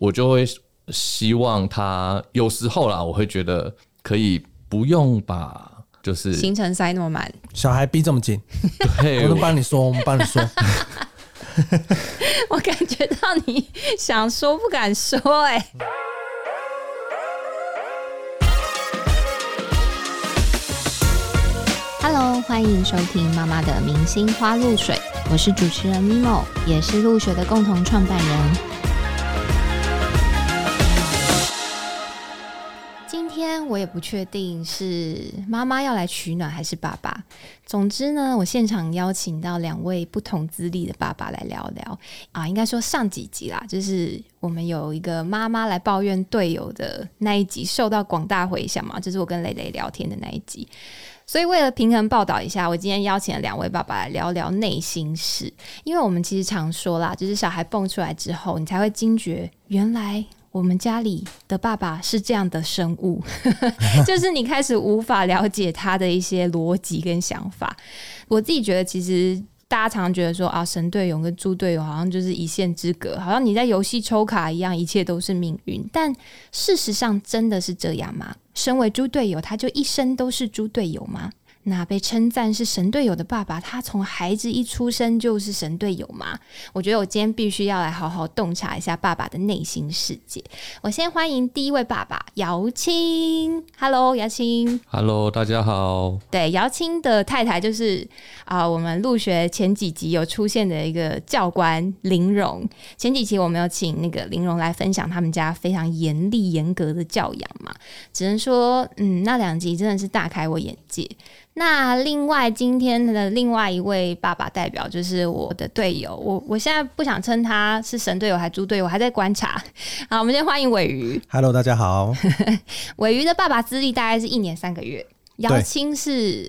我就会希望他有时候啦，我会觉得可以不用把就是行程塞那么满，小孩逼这么紧，对我都帮你说，我们帮你说。我感觉到你想说不敢说、哎。Hello，欢迎收听妈妈的明星花露水，我是主持人 Mimo，也是露水的共同创办人。我也不确定是妈妈要来取暖还是爸爸。总之呢，我现场邀请到两位不同资历的爸爸来聊聊啊，应该说上几集啦，就是我们有一个妈妈来抱怨队友的那一集，受到广大回响嘛，就是我跟蕾蕾聊天的那一集。所以为了平衡报道一下，我今天邀请了两位爸爸来聊聊内心事，因为我们其实常说啦，就是小孩蹦出来之后，你才会惊觉原来。我们家里的爸爸是这样的生物，就是你开始无法了解他的一些逻辑跟想法。我自己觉得，其实大家常常觉得说啊，神队友跟猪队友好像就是一线之隔，好像你在游戏抽卡一样，一切都是命运。但事实上真的是这样吗？身为猪队友，他就一生都是猪队友吗？那被称赞是神队友的爸爸，他从孩子一出生就是神队友吗？我觉得我今天必须要来好好洞察一下爸爸的内心世界。我先欢迎第一位爸爸姚青，Hello，姚青。Hello，大家好。对，姚青的太太就是啊、我们入学前几集有出现的一个教官林荣。前几期我们有请那个林荣来分享他们家非常严厉严格的教养嘛，只能说，嗯，那两集真的是大开我眼界。那另外今天的另外一位爸爸代表就是我的队友，我我现在不想称他是神队友还是猪队友，我还在观察。好，我们先欢迎尾鱼。Hello，大家好。尾鱼的爸爸资历大概是一年三个月，姚青是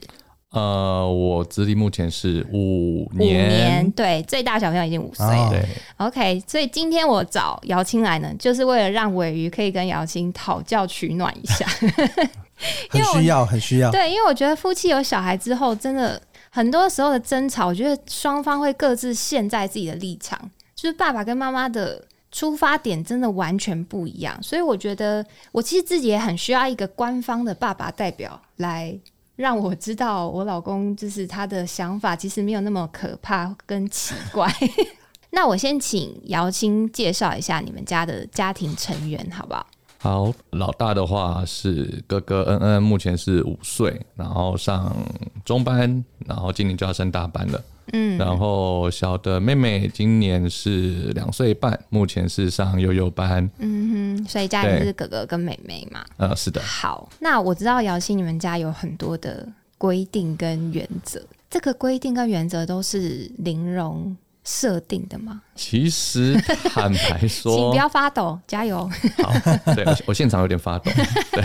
呃，我资历目前是五五年。年，对，最大小朋友已经五岁了。哦对，OK，所以今天我找姚青来呢，就是为了让尾鱼可以跟姚青讨教取暖一下。很需要，很需要。对，因为我觉得夫妻有小孩之后，真的很多时候的争吵，我觉得双方会各自陷在自己的立场，就是爸爸跟妈妈的出发点真的完全不一样。所以我觉得，我其实自己也很需要一个官方的爸爸代表来。让我知道我老公就是他的想法其实没有那么可怕跟奇怪。那我先请姚青介绍一下你们家的家庭成员，好不好？好，老大的话是哥哥恩恩，目前是五岁，然后上中班，然后今年就要升大班了。嗯，然后小的妹妹今年是两岁半，目前是上幼幼班。嗯哼，所以家里是哥哥跟妹妹嘛。呃，是的，好，那我知道姚鑫你们家有很多的规定跟原则，这个规定跟原则都是玲珑设定的吗？其实坦白说 请不，要发抖，加油！好，对我我现场有点发抖。对，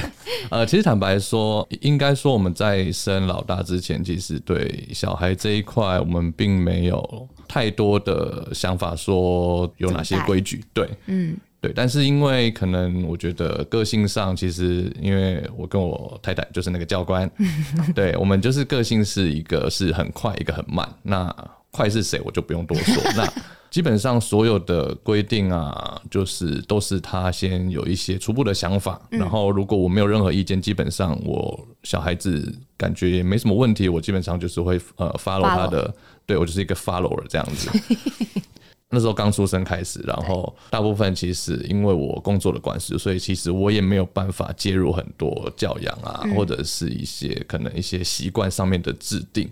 呃，其实坦白说，应该说我们在生老大之前，其实对小孩这一块，我们并没有太多的想法，说有哪些规矩。对，嗯，对，但是因为可能我觉得个性上，其实因为我跟我太太就是那个教官，对我们就是个性是一个是很快，一个很慢。那快是谁我就不用多说。那基本上所有的规定啊，就是都是他先有一些初步的想法，然后如果我没有任何意见，基本上我小孩子感觉也没什么问题，我基本上就是会呃 follow 他的，对我就是一个 follower 这样子。那时候刚出生开始，然后大部分其实因为我工作的关系，所以其实我也没有办法介入很多教养啊，或者是一些可能一些习惯上面的制定。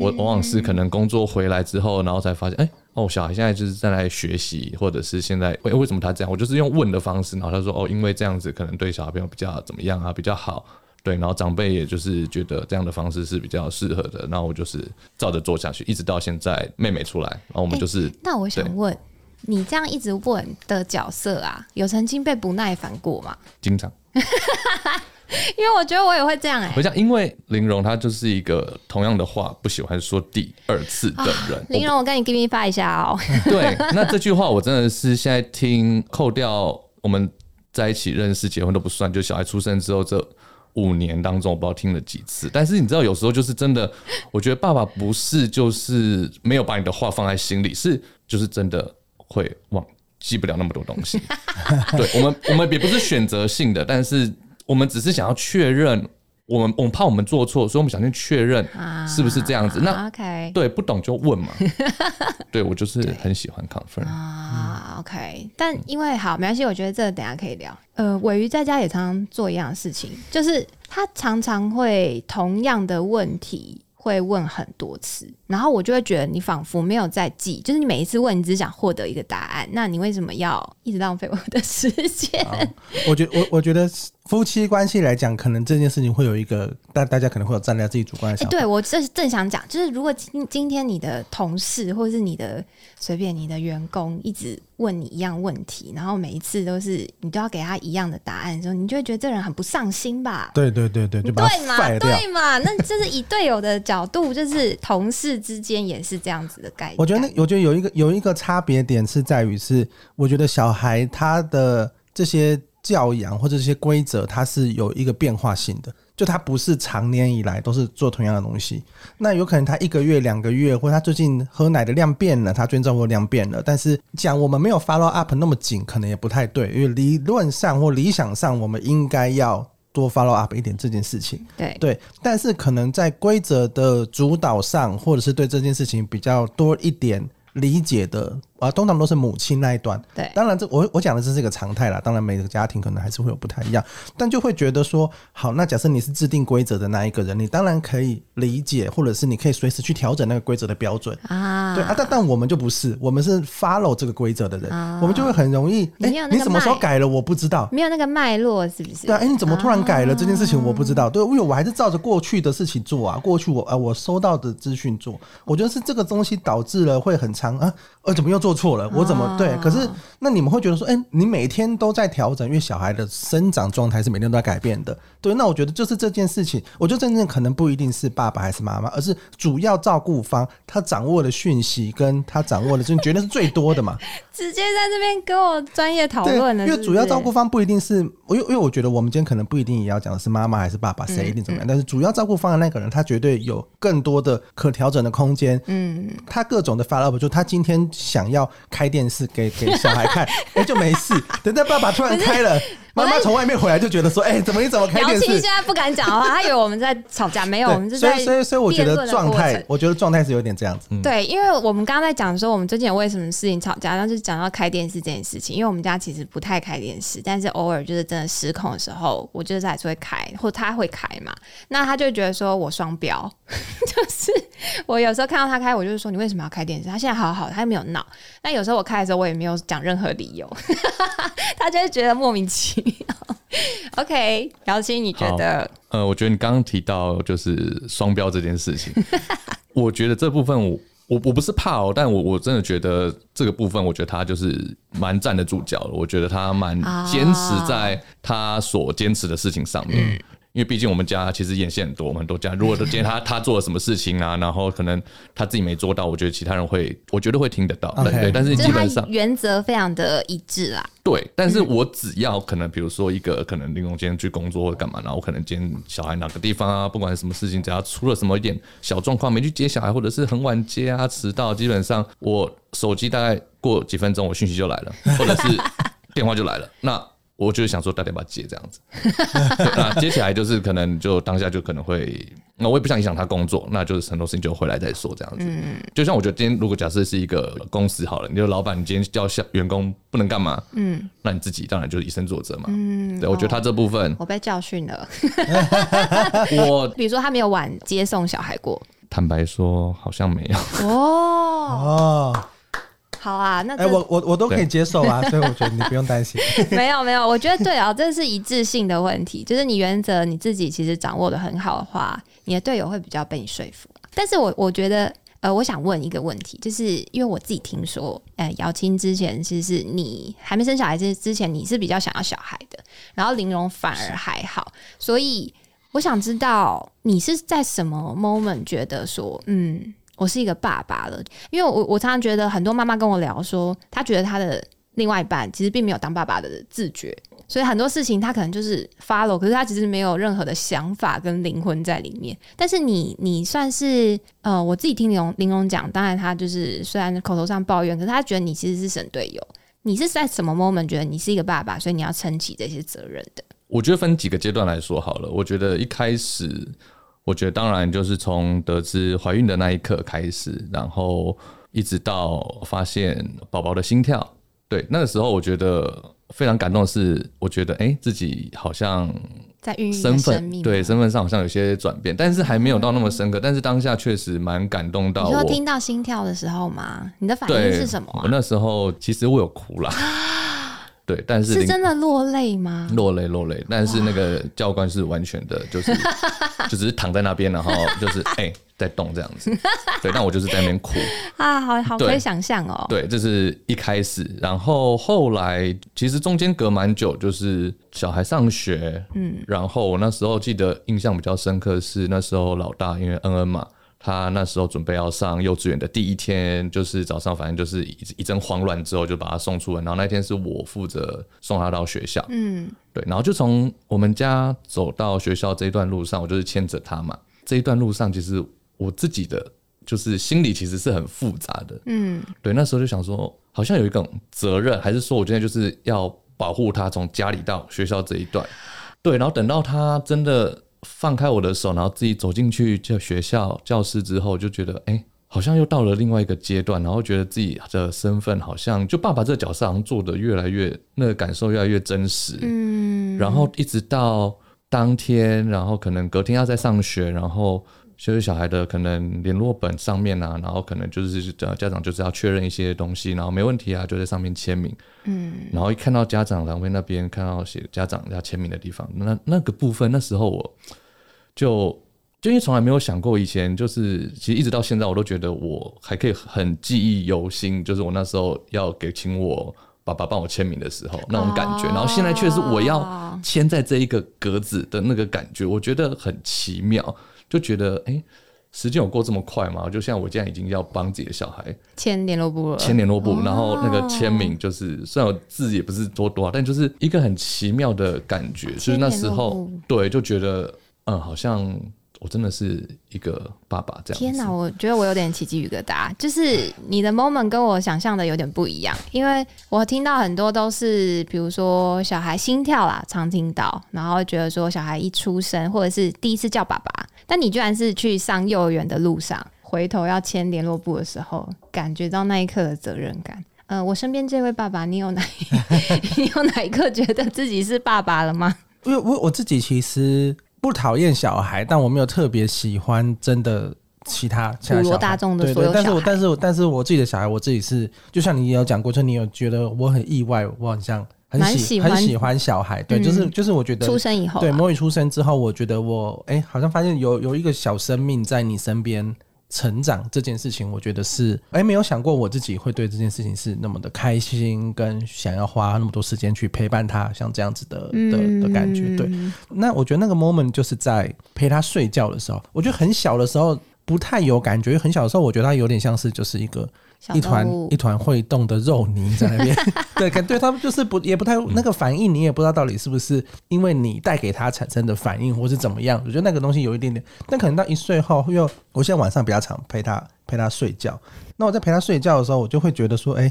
我往往是可能工作回来之后，然后才发现，哎、哦，小孩现在就是在来学习，或者是现在为为什么他这样？我就是用问的方式，然后他说，哦，因为这样子可能对小朋友比较怎么样啊，比较好。对，然后长辈也就是觉得这样的方式是比较适合的，然后我就是照着做下去，一直到现在妹妹出来，然后我们就是那我想问，你这样一直问的角色啊，有曾经被不耐烦过吗？经常因为我觉得我也会这样哎、我想，因为玲珑她就是一个同样的话不喜欢说第二次的人。玲珑，我跟你 give me five 一下哦。对，那这句话我真的是现在听，扣掉我们在一起认识、结婚都不算，就小孩出生之后这五年当中，我不知道听了几次。但是你知道，有时候就是真的，我觉得爸爸不是就是没有把你的话放在心里，是就是真的会忘记不了那么多东西。对我们，我们也不是选择性的，但是我们只是想要确认，我们我们怕我们做错，所以我们想先确认是不是这样子。那对不懂就问嘛。对我就是很喜欢 confirm。啊，OK，但因为好没关系，我觉得这个等下可以聊。呃，尾鱼在家也常常做一样的事情，就是他常常会同样的问题会问很多次，然后我就会觉得你仿佛没有在记，就是你每一次问，你只想获得一个答案，那你为什么要一直浪费我的时间？我觉我我觉得夫妻关系来讲，可能这件事情会有一个大大家可能会有站在自己主观的哎、想法。对我正正想讲，就是如果今今天你的同事或者是你的随便你的员工一直问你一样问题，然后每一次都是你都要给他一样的答案的时候，你就会觉得这人很不上心吧？对对对对，就把对嘛，对嘛，那就是以队友的角度，就是同事之间也是这样子的概念。我觉得那我觉得有一个有一个差别点是在于是，我觉得小孩他的这些教养或者这些规则，它是有一个变化性的，就它不是常年以来都是做同样的东西。那有可能他一个月、两个月，或者他最近喝奶的量变了，他最近照顾的量变了，但是讲我们没有 follow up 那么紧，可能也不太对，因为理论上或理想上，我们应该要多 follow up 一点这件事情。对对，但是可能在规则的主导上，或者是对这件事情比较多一点理解的啊，通常都是母亲那一段。对当然这我我讲的这是一个常态啦，当然每个家庭可能还是会有不太一样，但就会觉得说，好，那假设你是制定规则的那一个人，你当然可以理解，或者是你可以随时去调整那个规则的标准。啊，对啊，但但我们就不是，我们是 follow 这个规则的人，我们就会很容易，哎、你什么时候改了我不知道，没有那个脉络，是不是？对啊，哎、你怎么突然改了这件事情？我不知啊道。对，因为我还是照着过去的事情做啊，过去我啊我收到的资讯做。我觉得是这个东西导致了会很长啊，呃，怎么又做错了？我怎么、对？可是那你们会觉得说，哎、你每天都在调整，因为小孩的生长状态是每天都在改变的。对，那我觉得就是这件事情，我觉得真正可能不一定是爸爸还是妈妈，而是主要照顾方他掌握的讯息跟他掌握的资讯，绝对是最多的嘛。直接在这边跟我专业讨，论了，因为主要照顾方不一定是，因为因为我觉得我们今天可能不一定也要讲的是妈妈还是爸爸，谁一定怎么样，但是主要照顾方的那个人，他绝对有更多的可调整的空间。嗯，他各种的 follow up，就他今天想要开电视给给小孩看，哎、就没事。等到爸爸突然 开了，妈妈从外面回来就觉得说，哎、怎么你怎么开姚电视？青现在不敢讲话，他以为我们在吵架，没有，我们对，是在所以所以所以我觉得状态，我觉得状态是有点这样子。对，因为我们刚刚在讲说，我们最近有为什么事情吵架，然后就讲到开电视这件事情。因为我们家其实不太开电视，但是偶尔就是真的失控的时候，我就是还是会开，或他会开嘛。那他就觉得说我双标，就是我有时候看到他开，我就是说你为什么要开电视？他现在好好，他又没有闹。那有时候我开的时候，我也没有讲任何理由，他就会觉得莫名其妙。OK，姚鑫，你觉得？呃，我觉得你刚刚提到就是双标这件事情，我觉得这部分我我我不是怕哦，但我我真的觉得这个部分，我觉得他就是蛮站得住脚的。我觉得他蛮啊坚持在他所坚持的事情上面。因为毕竟我们家其实眼线很多，我们很多家如果今天他 他做了什么事情啊，然后可能他自己没做到，我觉得其他人会，我觉得会听得到对对。但是基本上原则非常的一致啦。对，但是我只要可能，比如说一个可能林荣今天去工作或者干嘛，然后我可能今天小孩哪个地方啊，不管什么事情，只要出了什么一点小状况，没去接小孩，或者是很晚接啊，迟到，基本上我手机大概过几分钟，我讯息就来了，或者是 电话就来了，那。我就是想说打电话接这样子，那接起来就是可能就当下就可能会，那我也不想影响他工作，那就是很多事情就回来再说这样子。就像我觉得今天如果假设是一个公司好了，你就老板，你今天叫下员工不能干嘛，嗯，那你自己当然就是以身作则嘛。嗯，对我觉得他这部分，我被教训了。我比如说他没有晚接送小孩过。坦白说好像没有。哦，哦，好啊，那我我我都可以接受啊，所以我觉得你不用担心。没有没有，我觉得对啊，这是一致性的问题，就是你原则你自己其实掌握的很好的话，你的队友会比较被你说服。但是我我觉得。呃，我想问一个问题，就是因为我自己听说，呃，姚青之前其实是你还没生小孩之之前，你是比较想要小孩的，然后玲珑反而还好，所以我想知道你是在什么 moment 觉得说，嗯，我是一个爸爸了，因为我我常常觉得很多妈妈跟我聊说，她觉得她的另外一半其实并没有当爸爸的自觉，所以很多事情她可能就是 follow，可是她其实没有任何的想法跟灵魂在里面。但是你你算是呃，我自己听玲珑玲珑讲，当然她就是虽然口头上抱怨，可是她觉得你其实是神队友。你是在什么 moment 觉得你是一个爸爸，所以你要撑起这些责任的？我觉得分几个阶段来说好了。我觉得一开始，我觉得当然就是从得知怀孕的那一刻开始，然后一直到发现宝宝的心跳，对，那个时候我觉得非常感动的是，我觉得哎、自己好像在孕育生份命，对身份上好像有些转变，但是还没有到那么深刻。但是当下确实蛮感动到我。你说听到心跳的时候吗？你的反应，是什么啊、我那时候其实我有哭啦，对，但是是真的落泪吗？落泪落泪，但是那个教官是完全的，就是 就只是躺在那边，然后就是 哎、在动这样子，对，但我就是在那边哭，啊，好好可以想象哦。对，这是一开始，然后后来其实中间隔蛮久，就是小孩上学，嗯，然后我那时候记得印象比较深刻是那时候老大因为恩恩嘛。他那时候准备要上幼稚园的第一天，就是早上，反正就是一一阵慌乱之后，就把他送出门。然后那天是我负责送他到学校，嗯，对，然后就从我们家走到学校这一段路上，我就是牵着他嘛。这一段路上，其实我自己的就是心里其实是很复杂的。嗯，对，那时候就想说，好像有一种责任，还是说我现在就是要保护他从家里到学校这一段。对，然后等到他真的放开我的手，然后自己走进去教学校教室之后，就觉得哎。好像又到了另外一个阶段，然后觉得自己的身份好像就爸爸这个角色好像做的越来越那个感受越来越真实，嗯，然后一直到当天，然后可能隔天要再上学，然后就是小孩的可能联络本上面啊，然后可能就是呃家长就是要确认一些东西，然后没问题啊，就在上面签名。嗯，然后一看到家长栏位那边看到写家长要签名的地方，那那个部分那时候我就。就因为从来没有想过，以前就是其实一直到现在，我都觉得我还可以很记忆犹新，就是我那时候要给请我爸爸帮我签名的时候那种感觉，然后现在却是我要签在这一个格子的那个感觉，我觉得很奇妙，就觉得哎、诶时间有过这么快吗？就像我现在已经要帮自己的小孩签联络簿了，签联络簿，然后那个签名就是虽然我字也不是多多，但就是一个很奇妙的感觉，就是那时候对就觉得嗯，好像我真的是一个爸爸这样。天哪，我觉得我有点起鸡皮疙瘩，就是你的 moment 跟我想象的有点不一样，因为我听到很多都是，比如说小孩心跳啦，常听到，然后觉得说小孩一出生或者是第一次叫爸爸，但你居然是去上幼儿园的路上，回头要签联络簿的时候，感觉到那一刻的责任感。呃，我身边这位爸爸，你有哪 你有哪一刻觉得自己是爸爸了吗？因为我我自己其实不讨厌小孩，但我没有特别喜欢真的其他普罗大众的所有小孩我但是我但是我自己的小孩，我自己是就像你也有讲过，就你有觉得我很意外，我好像很喜喜欢很喜欢小孩，对，嗯就是就是我觉得出生以后啊、对，魔女出生之后，我觉得我哎、好像发现有有一个小生命在你身边成长这件事情，我觉得是哎、没有想过我自己会对这件事情是那么的开心，跟想要花那么多时间去陪伴他，像这样子的的的感觉。对，嗯那我觉得那个 moment 就是在陪他睡觉的时候，我觉得很小的时候不太有感觉，很小的时候我觉得他有点像是就是一个小一团一团会动的肉泥在那边，对，感对他们就是不也不太那个反应，你也不知道到底是不是因为你带给他产生的反应，或是怎么样。我觉得那个东西有一点点，但可能到一岁后，因为我现在晚上比较常陪他陪他睡觉，那我在陪他睡觉的时候，我就会觉得说，哎、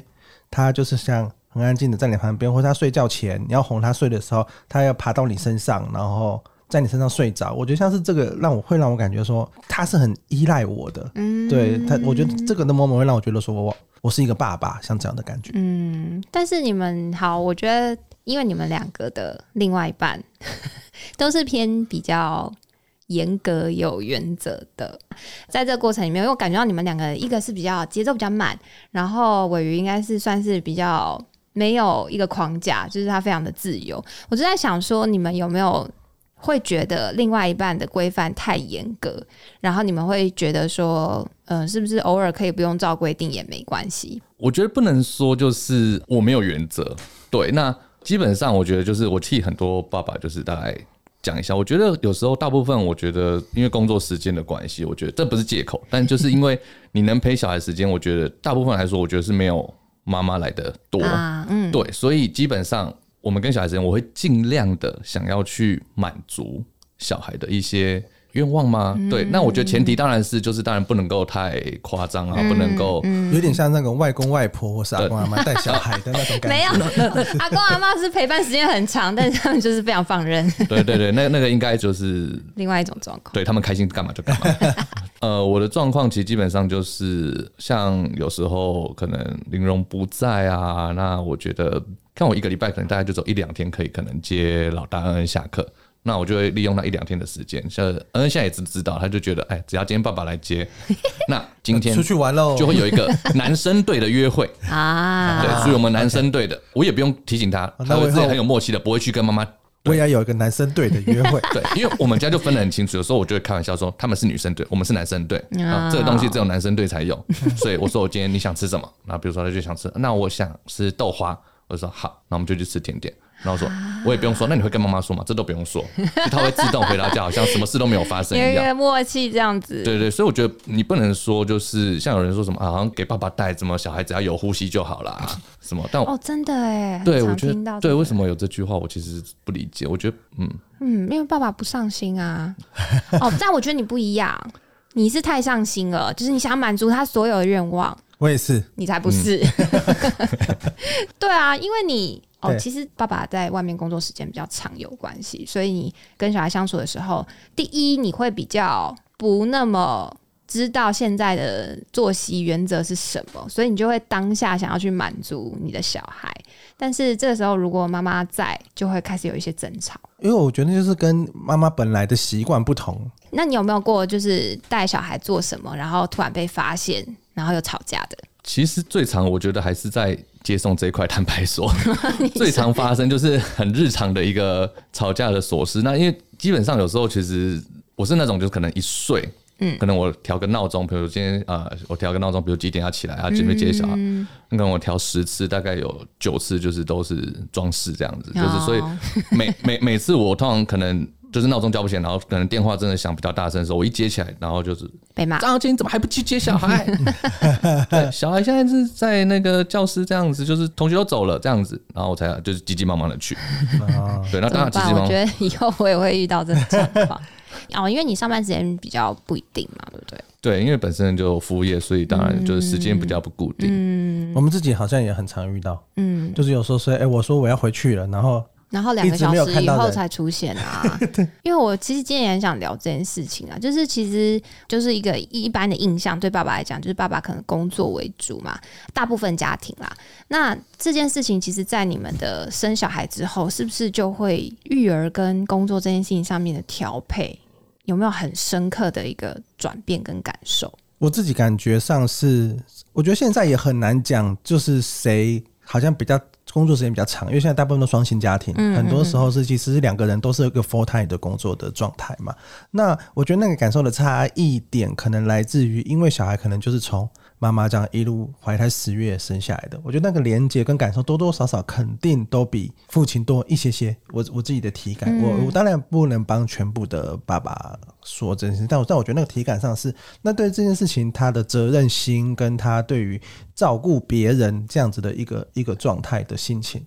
他就是像很安静的在你旁边，或者他睡觉前你要哄他睡的时候，他要爬到你身上，然后。在你身上睡着，我觉得像是这个让我会让我感觉说他是很依赖我的，嗯对他，我觉得这个的 moment 会让我觉得说我我是一个爸爸，像这样的感觉。嗯，但是你们好，我觉得因为你们两个的另外一半 都是偏比较严格有原则的，在这个过程里面，因为我感觉到你们两个一个是比较节奏比较慢，然后尾鱼应该是算是比较没有一个框架，就是他非常的自由。我就在想说，你们有没有？会觉得另外一半的规范太严格，然后你们会觉得说，呃，是不是偶尔可以不用照规定也没关系？我觉得不能说就是我没有原则，对，那基本上我觉得就是我替很多爸爸就是大概讲一下，我觉得有时候大部分我觉得因为工作时间的关系，我觉得这不是借口，但就是因为你能陪小孩时间，我觉得大部分来说，我觉得是没有妈妈来的多，啊，嗯，对，所以基本上我们跟小孩之间，我会尽量的想要去满足小孩的一些愿望吗？嗯对，那我觉得前提当然是就是当然不能够太夸张啊，不能够嗯有点像那个外公外婆或是阿公阿妈带小孩的那种感觉。没有，阿公阿妈是陪伴时间很长，但是他们就是非常放任，对对对，那那个应该就是另外一种状况。对他们开心干嘛就干嘛。呃，我的状况其实基本上就是像有时候可能玲珑不在啊，那我觉得看我一个礼拜可能大概就走一两天可以可能接老大恩恩下课。那我就会利用那一两天的时间，像恩恩现在也知知道，他就觉得，哎，只要今天爸爸来接，那今天出去玩喽，就会有一个 男生队的约会，啊，对，所以我们男生队的，我也不用提醒他，他会自己很有默契的，不会去跟妈妈。我也要有一个男生队的约会。对，因为我们家就分得很清楚，有时候我就会开玩笑说他们是女生队，我们是男生队这个东西只有男生队才有，所以我说我今天你想吃什么？那比如说他就想吃，那我想吃豆花，我就说好，那我们就去吃甜点。然后说，我也不用说，那你会跟妈妈说吗？这都不用说，就他会自动回到家，好像什么事都没有发生有一一样。个默契这样子。对对，所以我觉得你不能说就是像有人说什么啊，好像给爸爸带，怎么小孩只要有呼吸就好啦，什么？但我哦，真的哎，对我觉得对，为什么有这句话，我其实不理解。我觉得嗯，嗯，因为爸爸不上心啊。哦，但我觉得你不一样，你是太上心了，就是你想满足他所有的愿望，我也是，你才不是。对啊，因为你哦，其实爸爸在外面工作时间比较长有关系，所以你跟小孩相处的时候，第一你会比较不那么。知道现在的作息原则是什么，所以你就会当下想要去满足你的小孩。但是这个时候，如果妈妈在，就会开始有一些争吵。因为我觉得就是跟妈妈本来的习惯不同。那你有没有过就是带小孩做什么，然后突然被发现，然后又吵架的？其实最常我觉得还是在接送这一块，坦白说，最常发生就是很日常的一个吵架的琐事。那因为基本上有时候其实我是那种就是可能一睡。嗯，可能我调个闹钟，比如今天呃，我调个闹钟，比如几点要起来，啊准备接小孩，那可能我调十次，大概有九次就是都是装饰这样子，就是所以哦每 每每次我通常可能就是闹钟叫不起来，然后可能电话真的响比较大声的时候，我一接起来，然后就是被骂。张小琴怎么还不去接小孩？对，小孩现在是在那个教室这样子，就是同学都走了这样子，然后我才就是急急忙忙的去。啊，对，那？当然急急忙忙。我觉得以后我也会遇到这种状况。哦，因为你上班时间比较不一定嘛，对不对？对，因为本身就服务业，所以当然就是时间比较不固定。嗯我们自己好像也很常遇到，嗯，就是有时候说，哎、我说我要回去了，然后然后两个小时以后才出现啊。因为我其实今天也很想聊这件事情啊，就是其实就是一个一般的印象，对爸爸来讲，就是爸爸可能工作为主嘛，大部分家庭啦。那这件事情，其实，在你们的生小孩之后，是不是就会育儿跟工作这件事情上面的调配，有没有很深刻的一个转变跟感受？我自己感觉上是，我觉得现在也很难讲，就是谁好像比较工作时间比较长，因为现在大部分都双薪家庭，很多时候是其实两个人都是一个 full time 的工作的状态嘛。那我觉得那个感受的差异点，可能来自于因为小孩可能就是从妈妈这样一路怀胎十月生下来的，我觉得那个连接跟感受多多少少肯定都比父亲多一些些。我我自己的体感，我我当然不能帮全部的爸爸说这件事，但我但我觉得那个体感上是，那对这件事情他的责任心跟他对于照顾别人这样子的一个一个状态的心情，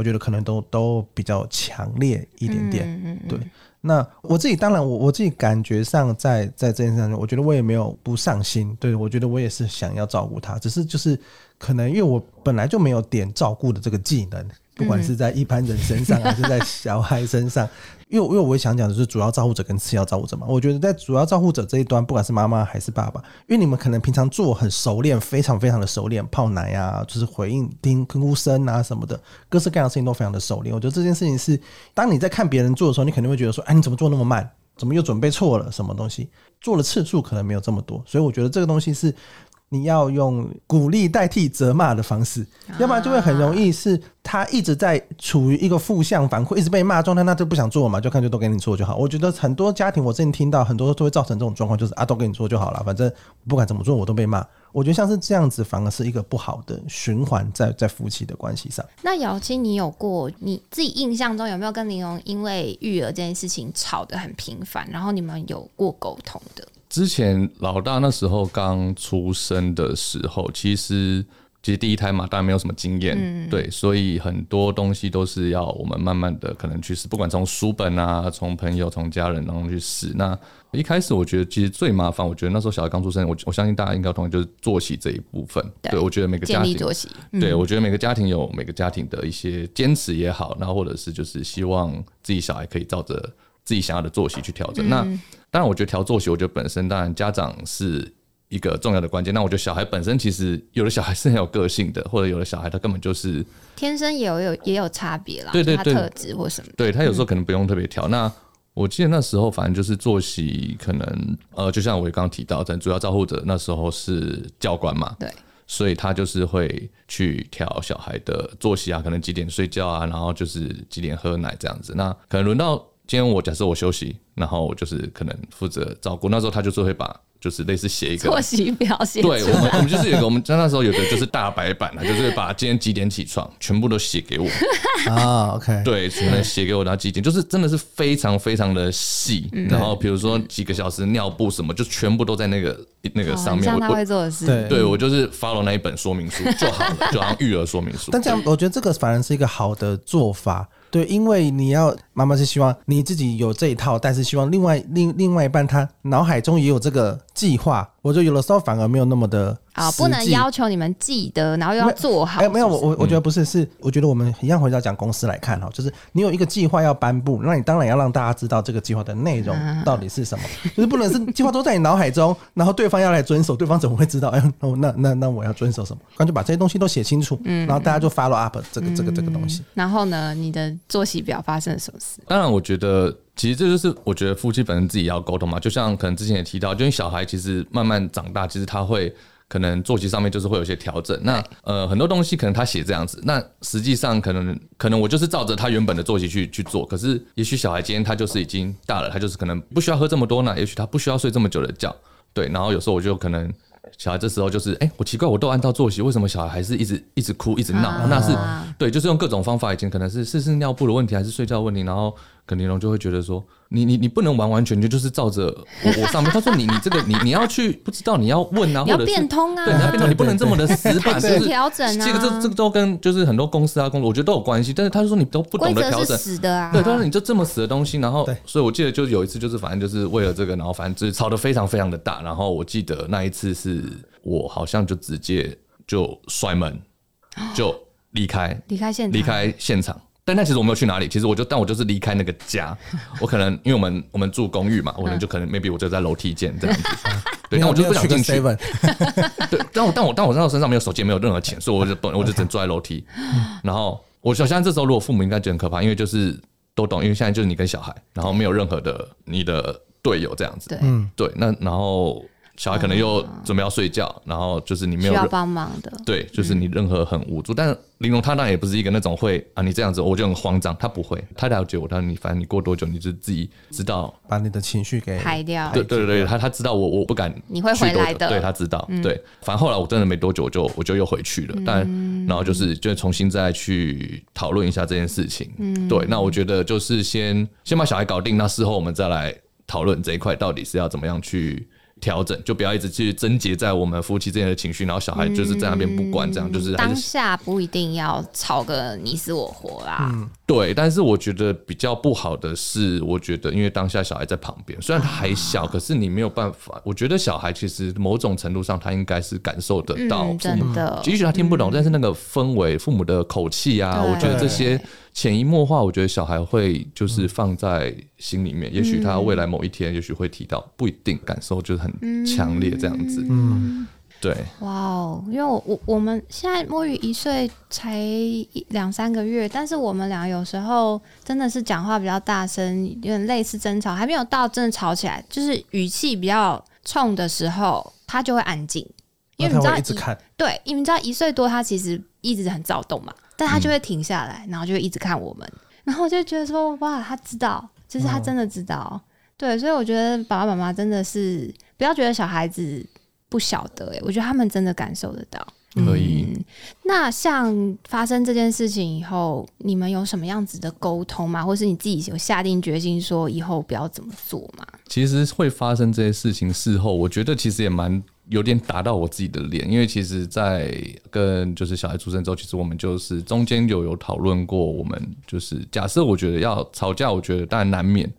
我觉得可能都都比较强烈一点点。嗯嗯嗯对，那我自己当然我我自己感觉上在在这件事上，我觉得我也没有不上心，对我觉得我也是想要照顾他，只是就是可能因为我本来就没有点照顾的这个技能，不管是在一般人身上还是在小孩身上，因为因为我也想讲的是主要照顾者跟次要照顾者嘛，我觉得在主要照顾者这一端，不管是妈妈还是爸爸，因为你们可能平常做很熟练，非常非常的熟练，泡奶啊，就是回应听哭声啊什么的，各式各样的事情都非常的熟练。我觉得这件事情是，当你在看别人做的时候，你肯定会觉得说，哎，你怎么做那么慢？怎么又准备错了？什么东西？做的次数可能没有这么多，所以我觉得这个东西是你要用鼓励代替责骂的方式，要不然就会很容易是他一直在处于一个负向反馈，一直被骂状态，那就不想做嘛，就看就都给你做就好。我觉得很多家庭我之前听到很多都会造成这种状况，就是啊都给你做就好了，反正不管怎么做我都被骂。我觉得像是这样子，反而是一个不好的循环在在夫妻的关系上。那姚青，你有过你自己印象中有没有跟玲珑因为育儿这件事情吵得很频繁，然后你们有过沟通的？之前老大那时候刚出生的时候，其实其实第一胎嘛，当然没有什么经验，对，所以很多东西都是要我们慢慢的可能去试，不管从书本啊，从朋友、从家人当中去试。那一开始我觉得其实最麻烦，我觉得那时候小孩刚出生，我我相信大家应该同意，就是作息这一部分。对我觉得每个家庭作息，对，我觉得每个家庭有每个家庭的一些坚持也好，然后或者是就是希望自己小孩可以照着自己想要的作息去调整。那当然，我觉得调作息，我觉得本身当然家长是一个重要的关键。那我觉得小孩本身其实有的小孩是很有个性的，或者有的小孩他根本就是天生也有有也有差别啦，对对对特质或什么。对他有时候可能不用特别调。那我记得那时候反正就是作息，可能呃，就像我刚刚提到，但主要照护者那时候是教官嘛，对，所以他就是会去调小孩的作息啊，可能几点睡觉啊，然后就是几点喝奶这样子。那可能轮到今天我假设我休息，然后我就是可能负责照顾。那时候他就是会把就是类似写一个作息表写对我们，我们就是有一个，我们那时候有个就是大白板啊，就是把今天几点起床全部都写给我，啊，OK，对，全部写给我，然后几点，就是真的是非常非常的细。嗯然后比如说几个小时尿布什么，就全部都在那个那个哦上面。很像他会做的事。对对我就是 follow 那一本说明书就好了，就好像育儿说明书。但这样，我觉得这个反而是一个好的做法。对，因为你要妈妈是希望你自己有这一套，但是希望另外另另外一半他脑海中也有这个计划。我觉得有的时候反而没有那么的啊，不能要求你们记得，然后又要做好。哎、没有，我我我觉得不是，是我觉得我们一样回到讲公司来看哈，就是你有一个计划要颁布，那你当然要让大家知道这个计划的内容到底是什么，就是不能是计划都在你脑海中，然后对方要来遵守，对方怎么会知道？哎，那我那那那我要遵守什么？干脆把这些东西都写清楚，然后大家就 follow up 这个这个这个东西。然后呢，你的作息表发生了什么事？当然，我觉得其实这就是我觉得夫妻本身自己要沟通嘛。就像可能之前也提到，就是小孩其实慢慢长大，其实他会可能作息上面就是会有些调整。那呃很多东西可能他写这样子，那实际上可能可能我就是照着他原本的作息去去做。可是也许小孩今天他就是已经大了，他就是可能不需要喝这么多奶，也许他不需要睡这么久的觉。对，然后有时候我就可能。小孩这时候就是，哎、我奇怪，我都按照作息，为什么小孩还是一直一直哭，一直闹？啊那是对，就是用各种方法，以前可能是是是尿布的问题，还是睡觉的问题，然后肯尼龙就会觉得说，你你你不能完完全全就是照着我我上面。他说你你这个你你要去不知道你要问啊，你要或者是变通啊对，你要变通，你不能这么的死板，还就是是调整啊这个这这个都跟就是很多公司啊工作，我觉得都有关系。但是他就说你都不规则是懂得调整，死的啊。对，他说你就这么死的东西，然后对，所以我记得就有一次，就是反正就是为了这个，然后反正就是吵得非常非常的大，然后我记得那一次是我好像就直接就摔门，就离开离开现场，离开现场。但那其实我没有去哪里，其实我就但我就是离开那个家，我可能因为我们我们住公寓嘛，我可能就可能 maybe 我就在楼梯间这样子，对，但我就不想进去。对，但我但我但我那时候身上没有手机，没有任何钱，所以我就不我就只能坐在楼梯。然后我想象这时候如果父母应该觉得很可怕，因为就是都懂，因为现在就是你跟小孩，然后没有任何的你的队友这样子。对，对，那然后小孩可能又准备要睡觉，然后就是你没有需要有帮忙的。对，就是你任何很无助。但玲珑她当然也不是一个那种会啊，你这样子我就很慌张，她不会，她了解我，但你反正你过多久你就自己知道。把你的情绪给排掉。对对对对，他他知道我我不敢你会回来的。对他知道，对，反正后来我真的没多久我就我就又回去了，但然后就是就重新再去讨论一下这件事情，对，那我觉得就是先先把小孩搞定，那事后我们再来讨论这一块到底是要怎么样去。调整就不要一直去症结在我们夫妻之间的情绪，然后小孩就是在那边不管，这样就是还当下不一定要吵个你死我活啦。对，但是我觉得比较不好的是，我觉得因为当下小孩在旁边，虽然他还小，可是你没有办法。我觉得小孩其实某种程度上，他应该是感受得到真的，也许他听不懂，但是那个氛围、父母的口气啊，我觉得这些潜移默化，我觉得小孩会就是放在心里面。也许他未来某一天，也许会提到，不一定感受就是很强烈这样子。嗯，对。哇哦！因为我我我们现在摸鱼一岁才一两三个月，但是我们俩有时候真的是讲话比较大声，有点类似争吵，还没有到真的吵起来，就是语气比较冲的时候，他就会安静。因为你知道一直看，对，因为你知道一岁多他其实一直很躁动嘛，但他就会停下来，然后就会一直看我们，然后我就觉得说哇，他知道，就是他真的知道，对，所以我觉得爸爸妈妈真的是不要觉得小孩子不晓得、欸，我觉得他们真的感受得到。可以，嗯，那像发生这件事情以后，你们有什么样子的沟通吗？或是你自己有下定决心说以后不要怎么做吗？其实会发生这些事情，事后我觉得其实也蛮有点打到我自己的脸，因为其实，在跟就是小孩出生之后，其实我们就是中间有有讨论过，我们就是假设我觉得要吵架，我觉得当然难免，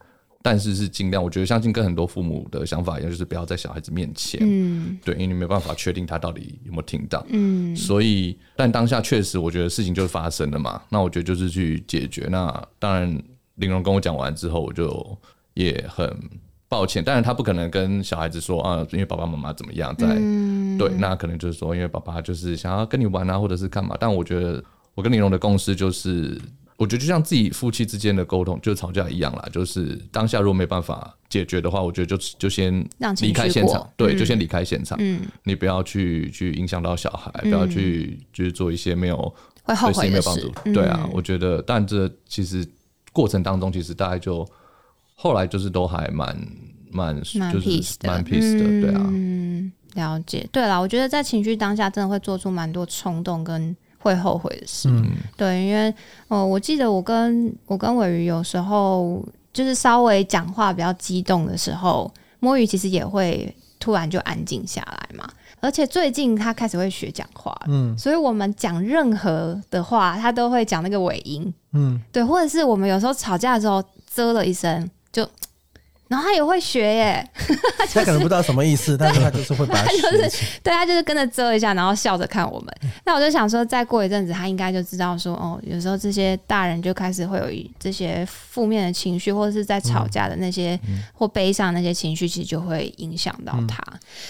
但是是尽量，我觉得相信跟很多父母的想法一样，就是不要在小孩子面前，嗯对，因为你没办法确定他到底有没有听到，嗯所以，但当下确实，我觉得事情就发生了嘛。那我觉得就是去解决。那当然，玲珑跟我讲完之后，我就也很抱歉。当然，他不可能跟小孩子说啊，因为爸爸妈妈怎么样在、嗯，对，那可能就是说，因为爸爸就是想要跟你玩啊，或者是干嘛。但我觉得我跟玲珑的共识就是，我觉得就像自己夫妻之间的沟通，就吵架一样啦。就是当下如果没办法解决的话，我觉得就就先离开现场，对，嗯就先离开现场。嗯，你不要去去影响到小孩，不要去就是做一些没有会后悔的事没有帮助。。对啊嗯，我觉得，但这其实过程当中，其实大概就后来就是都还蛮蛮蛮就是蛮 peace 的，对啊。嗯，了解。对啦，我觉得在情绪当下，真的会做出蛮多冲动跟会后悔的事。嗯对，因为呃，我记得我跟我跟尾鱼有时候就是稍微讲话比较激动的时候，摸鱼其实也会突然就安静下来嘛。而且最近他开始会学讲话，嗯所以我们讲任何的话，他都会讲那个尾音。嗯，对，或者是我们有时候吵架的时候啧了一声，就，然后他也会学耶，他可能不知道什么意思，但是他就是会把它 学起来。对他就是跟着遮一下，然后笑着看我们。那我就想说，再过一阵子，他应该就知道说，哦，有时候这些大人就开始会有这些负面的情绪，或者是在吵架的那些、或悲伤那些情绪，其实就会影响到他。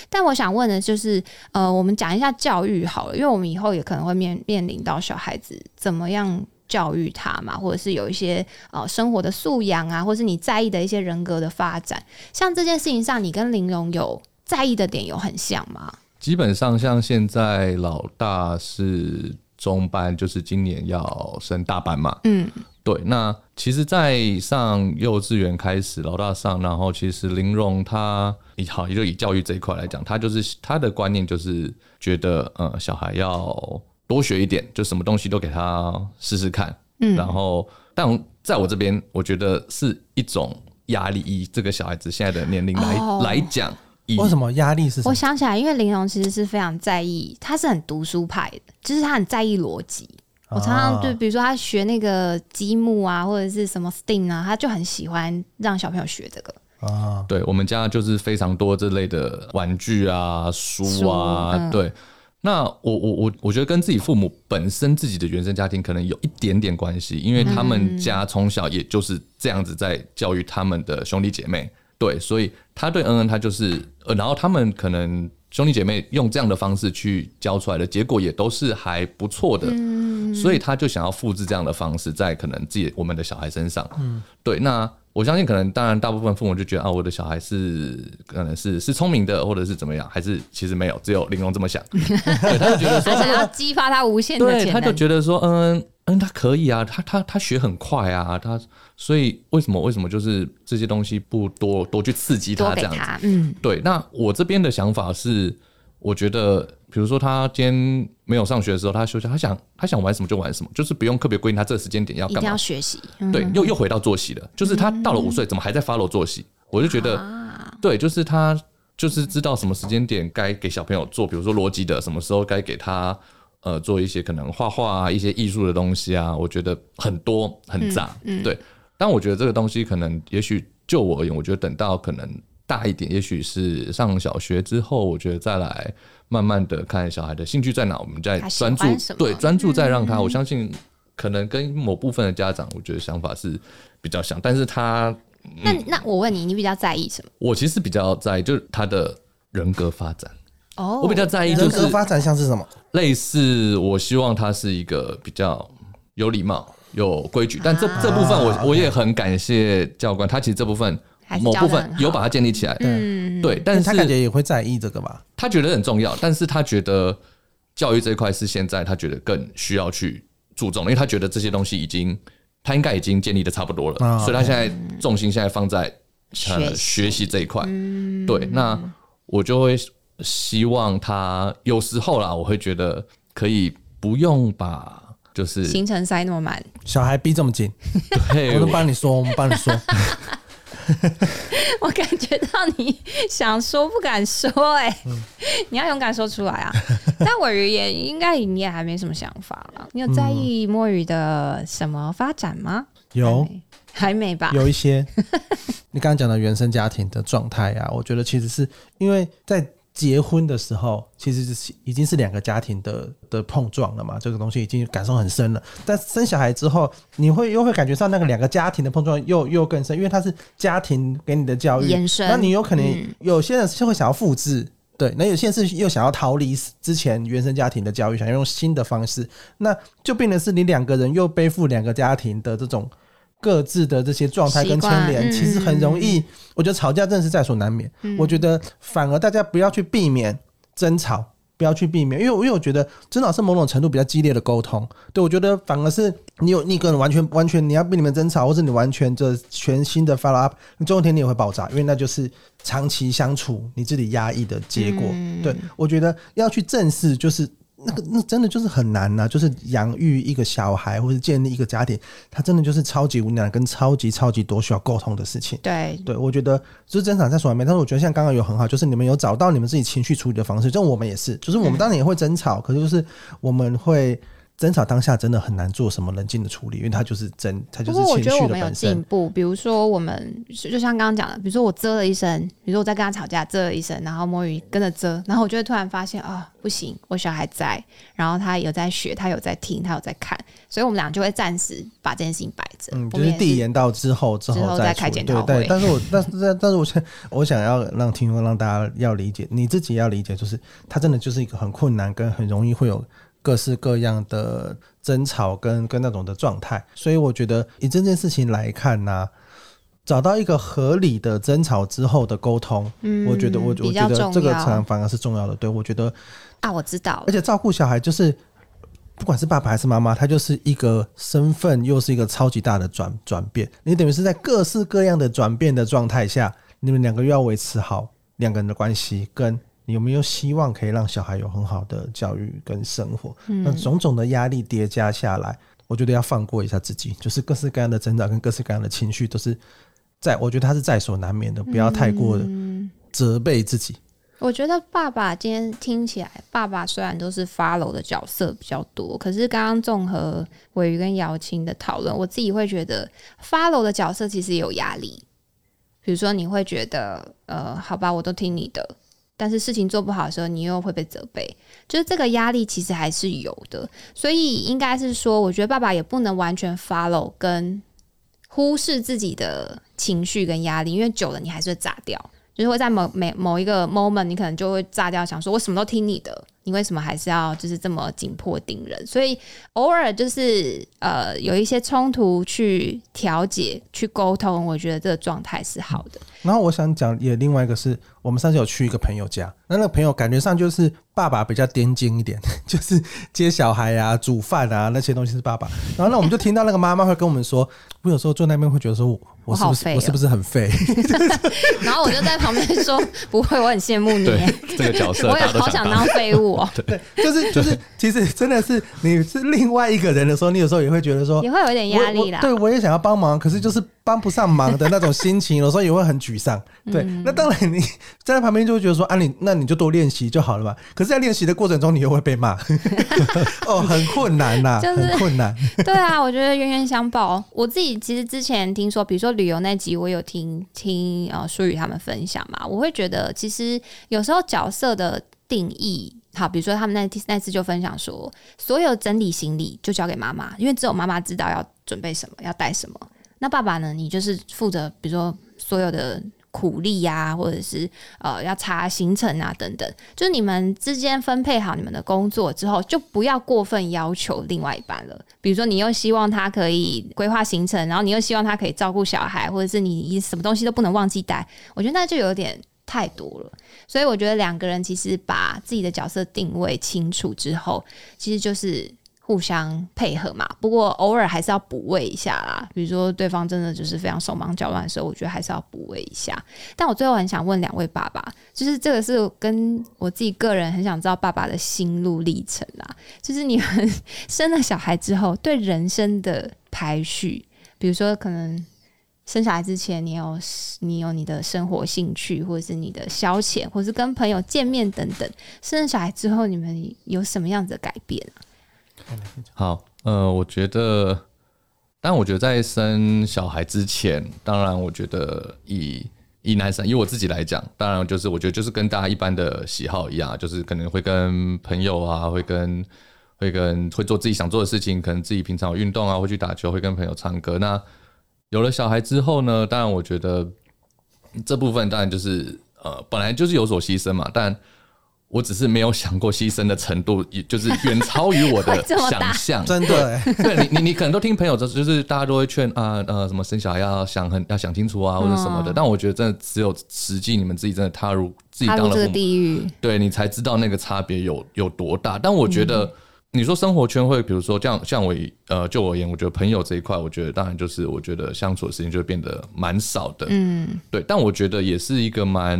但我想问的就是，呃，我们讲一下教育好了，因为我们以后也可能会面面临到小孩子怎么样。教育他嘛，或者是有一些呃生活的素养啊，或是你在意的一些人格的发展，像这件事情上，你跟玲珑有在意的点有很像吗？基本上像现在老大是中班，就是今年要升大班嘛。嗯对，那其实，在上幼稚园开始，老大上，然后其实玲珑她以好，也就以教育这一块来讲，她就是她的观念就是觉得，呃，小孩要多学一点，就什么东西都给他试试看。嗯然后，但在我这边，我觉得是一种压力，以这个小孩子现在的年龄来、哦来讲，以为什么压力是什么？我想起来，因为玲珑其实是非常在意，他是很读书派的，就是他很在意逻辑。我常常啊对，比如说他学那个积木啊，或者是什么 STEAM 啊，他就很喜欢让小朋友学这个。啊，对我们家就是非常多这类的玩具啊、书书啊，嗯对。那我我我我觉得跟自己父母本身自己的原生家庭可能有一点点关系，因为他们家从小也就是这样子在教育他们的兄弟姐妹，对，所以他对恩恩他就是，呃，然后他们可能兄弟姐妹用这样的方式去教出来的结果也都是还不错的，所以他就想要复制这样的方式在可能自己我们的小孩身上，嗯，对，那我相信可能当然大部分父母就觉得啊，我的小孩是可能是是聪明的，或者是怎么样，还是其实没有，只有玲珑这么想，对，他就觉得说他想要激发他无限的对，潜他就。觉得说，嗯嗯，他可以啊，他他他学很快啊，他所以为什么为什么就是这些东西不多多去刺激多他这样子？嗯，对，那我这边的想法是，我觉得，比如说他今天没有上学的时候，他休假，他想他想玩什么就玩什么，就是不用特别规定他这个时间点要干嘛。学习。嗯对，又又回到作息了，就是他到了五岁，怎么还在 follow 作息？我就觉得，啊，对，就是他就是知道什么时间点该给小朋友做，比如说逻辑的，什么时候该给他呃做一些可能画画啊、一些艺术的东西啊，我觉得很多很杂，对。但我觉得这个东西可能，也许就我而言，我觉得等到可能大一点，也许是上小学之后，我觉得再来慢慢的看小孩的兴趣在哪，我们再专注对专注再让他，我相信可能跟某部分的家长，我觉得想法是比较像，但是他那那我问你，你比较在意什么？我其实比较在意就是他的人格发展，哦，我比较在意就人是格发展像是什么？类似，我希望他是一个比较有礼貌、有规矩，但这啊。这部分我我也很感谢教官，他其实这部分某部分有把它建立起来，嗯，对，但是他感是觉也会在意这个吧？他觉得很重要，但是他觉得教育这一块是现在他觉得更需要去注重，因为他觉得这些东西已经他应该已经建立的差不多了，啊所以他现在重心现在放在学习。呃学习这一块。嗯。对，那我就会希望他有时候啦，我会觉得可以不用把就是行程塞那么满，小孩逼这么紧，对我能帮你说，我们帮你说。我感觉到你想说不敢说、哎、你要勇敢说出来啊！但尾鱼也应该你也还没什么想法了。你有在意摸鱼的什么发展吗？有还没吧？有一些，你刚刚讲的原生家庭的状态啊，我觉得其实是因为在结婚的时候，其实是已经是两个家庭的的碰撞了嘛，这个东西已经感受很深了。但生小孩之后，你会又会感觉上那个两个家庭的碰撞又又更深，因为它是家庭给你的教育延伸那你有可能、嗯有些人是会想要复制。对，那有些人是又想要逃离之前原生家庭的教育，想要用新的方式，那就变成是你两个人又背负两个家庭的这种各自的这些状态跟牵连，嗯其实很容易。我觉得吵架真的是在所难免。我觉得反而大家不要去避免争吵，不要去避免，因为我因为我觉得争吵是某种程度比较激烈的沟通。对我觉得反而是你有你一个人完全完全你要逼你们争吵，或者你完全这全新的 follow up，你总有一天你也会爆炸，因为那就是长期相处你自己压抑的结果。对我觉得要去正视就是。那个那真的就是很难呐、就是养育一个小孩或者建立一个家庭，它真的就是超级无奈跟超级超级多需要沟通的事情。对，对，我觉得就是争吵在所难免，但是我觉得像刚刚有很好，就是你们有找到你们自己情绪处理的方式，就我们也是，就是我们当然也会争吵，可是就是我们会争吵当下真的很难做什么冷静的处理，因为它就是争，它就不过我是情绪觉得我们有。进步，比如说我们就就像刚刚讲的，比如说我啧了一声，比如说我在跟他吵架啧了一声，然后摸鱼跟着啧，然后我就会突然发现啊、不行，我小孩在，然后他有在学，他有在听，他有在看，所以我们俩就会暂时把这件事情摆着。嗯，就是递延到之后之之后后再开检讨会，对但是我但是但但是我想我想要让听众让大家要理解，你自己要理解，就是他真的就是一个很困难跟很容易会有各式各样的争吵跟跟那种的状态，所以我觉得以这件事情来看呢、找到一个合理的争吵之后的沟通，嗯我觉得我我觉得这个才反反而是重要的。对我觉得啊，我知道而，且照顾小孩就是，不管是爸爸还是妈妈，他就是一个身份，又是一个超级大的转转变。你等于是在各式各样的转变的状态下，你们两个又要维持好两个人的关系，跟你有没有希望可以让小孩有很好的教育跟生活？那种种的压力叠加下来，我觉得要放过一下自己，就是各式各样的成长跟各式各样的情绪都是在，我觉得他是在所难免的，不要太过的责备自己。我觉得爸爸今天听起来，爸爸虽然都是 follow 的角色比较多，可是刚刚综合伟瑜跟姚青的讨论，我自己会觉得 follow 的角色其实有压力。比如说，你会觉得，呃，好吧，我都听你的，但是事情做不好的时候，你又会被责备，就是这个压力其实还是有的。所以应该是说，我觉得爸爸也不能完全 follow 跟忽视自己的情绪跟压力，因为久了你还是会炸掉。就是会在某每某一个 moment，你可能就会炸掉，想说我什么都听你的，你为什么还是要就是这么紧迫盯人？所以偶尔就是呃有一些冲突去调解、去沟通，我觉得这个状态是好的。然后我想讲也另外一个是我们上次有去一个朋友家，那那个朋友感觉上就是爸爸比较颠精一点，就是接小孩啊、煮饭啊那些东西是爸爸。然后那我们就听到那个妈妈会跟我们说，我有时候坐那边会觉得说我我是不是我是不是很废？然后我就在旁边说：“不会，我很羡慕你对，这个角色我也好想当。废物哦，就是就是，其实真的是你是另外一个人的时候，你有时候也会觉得说也会有一点压力啦。对我也想要帮忙，可是就是帮不上忙的那种心情，有时候也会很沮丧。对，嗯那当然你 站在旁边就会觉得说啊你，那你就多练习就好了嘛。可是，在练习的过程中，你又会被骂，哦，很困难呐、就是很困难。对啊，我觉得冤冤相报。我自己其实之前听说，比如说旅游那集，我有听听呃舒宇他们分享嘛，我会觉得其实有时候角色的定义。好，比如说他们那那次就分享说，所有整理行李就交给妈妈，因为只有妈妈知道要准备什么，要带什么。那爸爸呢，你就是负责，比如说所有的苦力呀、或者是呃要查行程啊等等，就是你们之间分配好你们的工作之后，就不要过分要求另外一半了。比如说，你又希望他可以规划行程，然后你又希望他可以照顾小孩，或者是你什么东西都不能忘记带，我觉得那就有点太多了。所以我觉得两个人其实把自己的角色定位清楚之后，其实就是互相配合嘛。不过偶尔还是要补位一下啦。比如说对方真的就是非常手忙脚乱的时候，我觉得还是要补位一下。但我最后很想问两位爸爸，就是这个是跟我自己个人很想知道爸爸的心路历程啦。就是你们生了小孩之后，对人生的排序，比如说可能生小孩之前，你有你有你的生活兴趣，或者是你的消遣，或是跟朋友见面等等。生了小孩之后，你们有什么样子的改变？好，呃，我觉得，但我觉得在生小孩之前，当然，我觉得以以男生以我自己来讲，当然就是我觉得就是跟大家一般的喜好一样，就是可能会跟朋友啊，会跟会跟会做自己想做的事情，可能自己平常有运动啊，会去打球，会跟朋友唱歌。那有了小孩之后呢，当然我觉得这部分当然就是呃，本来就是有所牺牲嘛，但我只是没有想过牺牲的程度，也就是远超于我的想象。真的欸，对你，你你可能都听朋友的，就是大家都会劝啊呃什么生小孩要想很要想清楚啊，或者什么的。但我觉得真的只有实际你们自己真的踏入自己当了对你才知道那个差别有有多大。但我觉得。你说生活圈会，比如说这样，像我呃，就我而言，我觉得朋友这一块，我觉得当然就是我觉得相处的时间就会变得蛮少的，嗯，对，但我觉得也是一个蛮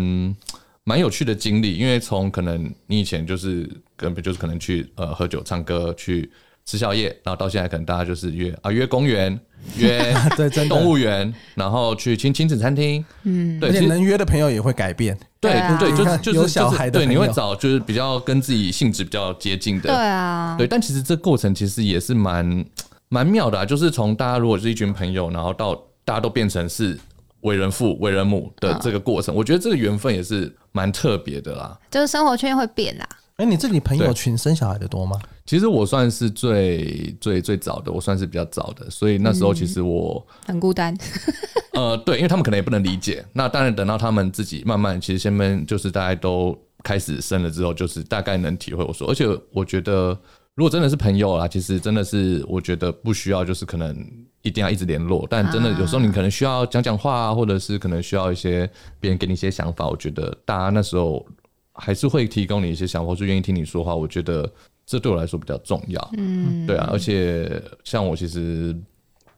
蛮有趣的经历，因为从可能你以前就是根本就是可能去呃喝酒、唱歌、去吃宵夜，然后到现在可能大家就是约啊约公园、约对，真的。动物园，然后去亲亲子餐厅，嗯，对，能约的朋友也会改变。对对啊。对，就是就是有小孩的就是对，你会找就是比较跟自己性质比较接近的，对啊，对，但其实这过程其实也是蛮蛮妙的啊，就是从大家如果是一群朋友，然后到大家都变成是为人父、为人母的这个过程，我觉得这个缘分也是蛮特别的啦。就是生活圈会变啦。哎，你自己朋友对群生小孩的多吗？其实我算是最最最早的，我算是比较早的，所以那时候其实我、很孤单，呃，对，因为他们可能也不能理解。那当然，等到他们自己慢慢，其实先们就是大家都开始生了之后，就是大概能体会我说，而且我觉得，如果真的是朋友啦，其实真的是我觉得不需要，就是可能一定要一直联络，但真的有时候你可能需要讲讲话啊，或者是可能需要一些别人给你一些想法，我觉得大家那时候还是会提供你一些想法，或是愿意听你说话，我觉得这对我来说比较重要。嗯，对啊，而且像我其实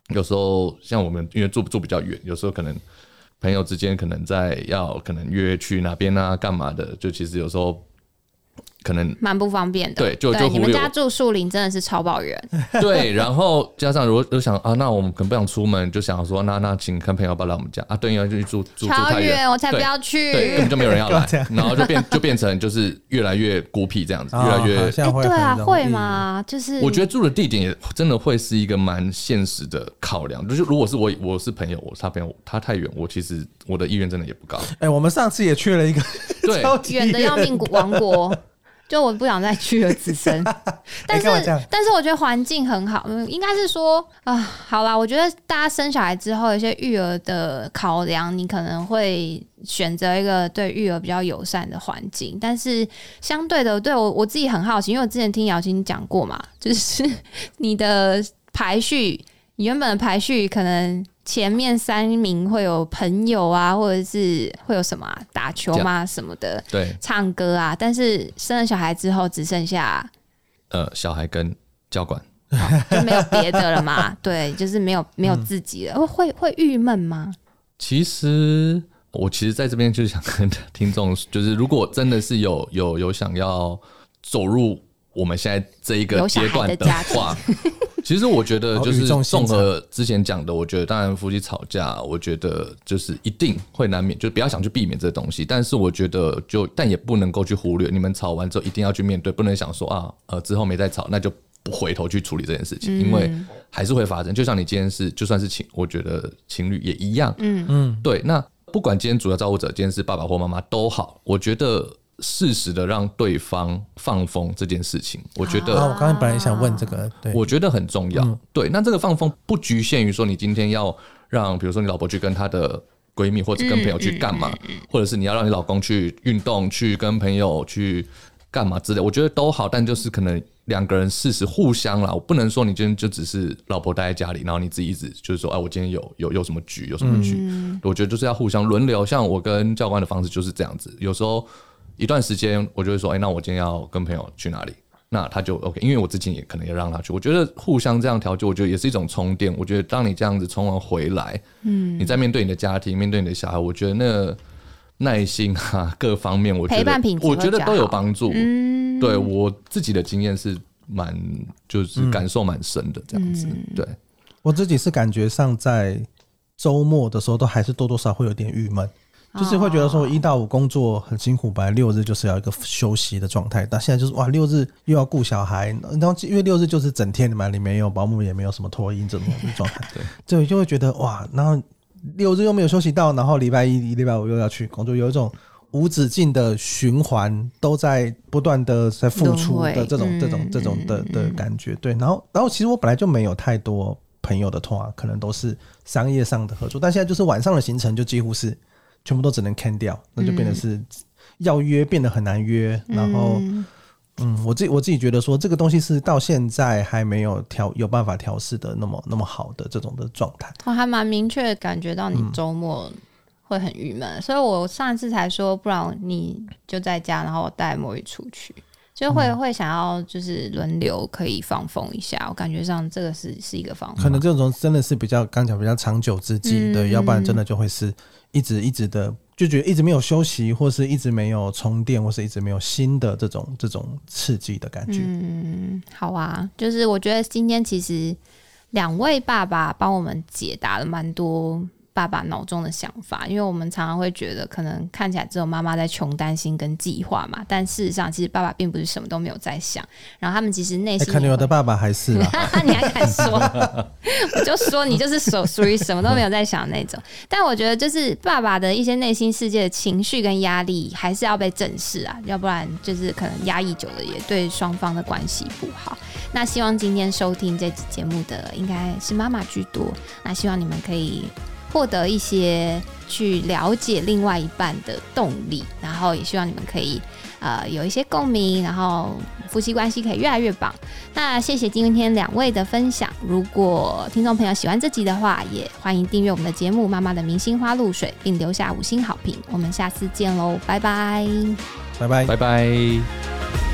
有时候像我们因为住住比较远，有时候可能朋友之间可能在要可能约去哪边啊干嘛的，就其实有时候可能蛮不方便的。对就就你们忽略我家住树林真的是超抱怨，对，然后加上如果有想啊，那我们可能不想出门，就想说那那请看朋友要不要来我们家啊？对，因为就住住住超太远，我才不要去。对，根本就没有人要来，然后就变就变成就是越来越孤僻这样子，越啊来越对啊，会？吗？就是我觉得住的地点也真的会是一个蛮现实的考量。就是如果是我我是朋友，我是他朋友，他太远，我其实我的意愿真的也不高。哎，我们上次也去了一个对 超远的要命王国。就我不想再去了，子 生。但是但是我觉得环境很好，嗯，应该是说啊，好啦，我觉得大家生小孩之后，有一些育儿的考量，你可能会选择一个对育儿比较友善的环境，但是相对的，对我我自己很好奇，因为我之前听姚青讲过嘛，就是你的排序，你原本的排序可能前面三名会有朋友啊，或者是会有什么啊、打球吗什么的，对，唱歌啊，但是生了小孩之后只剩下呃，小孩跟教官，就没有别的了嘛，对，就是没有没有自己了，会会郁闷吗？其实我其实在这边就是想跟听众，就是如果真的是有有有想要走入我们现在这一个阶段的话，其实我觉得就是综合之前讲的，我觉得当然夫妻吵架，我觉得就是一定会难免，就不要想去避免这东西。但是我觉得就但也不能够去忽略，你们吵完之后一定要去面对，不能想说啊呃之后没再吵，那就不回头去处理这件事情，因为还是会发生。就像你今天是就算是情，我觉得情侣也一样，嗯嗯，对，那不管今天主要照顾者今天是爸爸或妈妈都好，我觉得适时的让对方放风这件事情，我觉得、啊，我刚才本来想问这个，对，我觉得很重要。嗯对，那这个放风不局限于说你今天要让，比如说你老婆去跟她的闺蜜或者跟朋友去干嘛，或者是你要让你老公去运动，去跟朋友去干嘛之类，我觉得都好，但就是可能两个人适时互相啦，我不能说你今天就只是老婆待在家里，然后你自己一直就是说，哎，我今天有有有什么局，有什么局，我觉得就是要互相轮流。像我跟教官的方式就是这样子，有时候一段时间我就会说，哎，那我今天要跟朋友去哪里？那他就 OK，因为我自己也可能也让他去。我觉得互相这样调节，我觉得也是一种充电。我觉得当你这样子充完回来，嗯，你在面对你的家庭，面对你的小孩，我觉得那个耐心啊，各方面，我觉得陪伴我觉得都有帮助。嗯，对我自己的经验是蛮，就是感受蛮深的这样子。对，我自己是感觉上在周末的时候都还是多多少少会有点郁闷。就是会觉得说，一到五工作很辛苦，本来六日就是要一个休息的状态，但现在就是哇，六日又要顾小孩，然后因为六日就是整天里面有保姆，也没有什么托婴这种状态，对，就就会觉得哇，然后六日又没有休息到，然后礼拜一、礼拜五又要去工作，有一种无止境的循环，都在不断的在付出的这种、这种、这种的的感觉，对，然后，然后其实我本来就没有太多朋友的话，可能都是商业上的合作，但现在就是晚上的行程就几乎是。全部都只能 can 掉，那就变得是要约变得很难约。然后，嗯，我自己我自己觉得说，这个东西是到现在还没有调有办法调试的那么那么好的这种的状态。我还蛮明确感觉到你周末会很郁闷，所以我上一次才说，不然你就在家，然后我带莫雨出去，就会会想要就是轮流可以放风一下。我感觉上这个是是一个方法，可能这种真的是比较刚讲比较长久之计对，要不然真的就会是。一直一直的就觉得一直没有休息，或是一直没有充电，或是一直没有新的这种这种刺激的感觉。嗯，好啊，就是我觉得今天其实两位爸爸帮我们解答了蛮多。爸爸脑中的想法，因为我们常常会觉得，可能看起来只有妈妈在穷担心跟计划嘛，但事实上，其实爸爸并不是什么都没有在想。然后他们其实内心，可能有的爸爸还是，你还敢说？我就说你就是属属于什么都没有在想那种。但我觉得，就是爸爸的一些内心世界的情绪跟压力，还是要被正视啊，要不然就是可能压抑久了，也对双方的关系不好。那希望今天收听这期节目的应该是妈妈居多，那希望你们可以。获得一些去了解另外一半的动力，然后也希望你们可以呃有一些共鸣，然后夫妻关系可以越来越棒。那谢谢今天两位的分享。如果听众朋友喜欢这集的话，也欢迎订阅我们的节目《妈妈的明星花露水》，并留下五星好评。我们下次见喽，拜拜，拜拜，拜拜。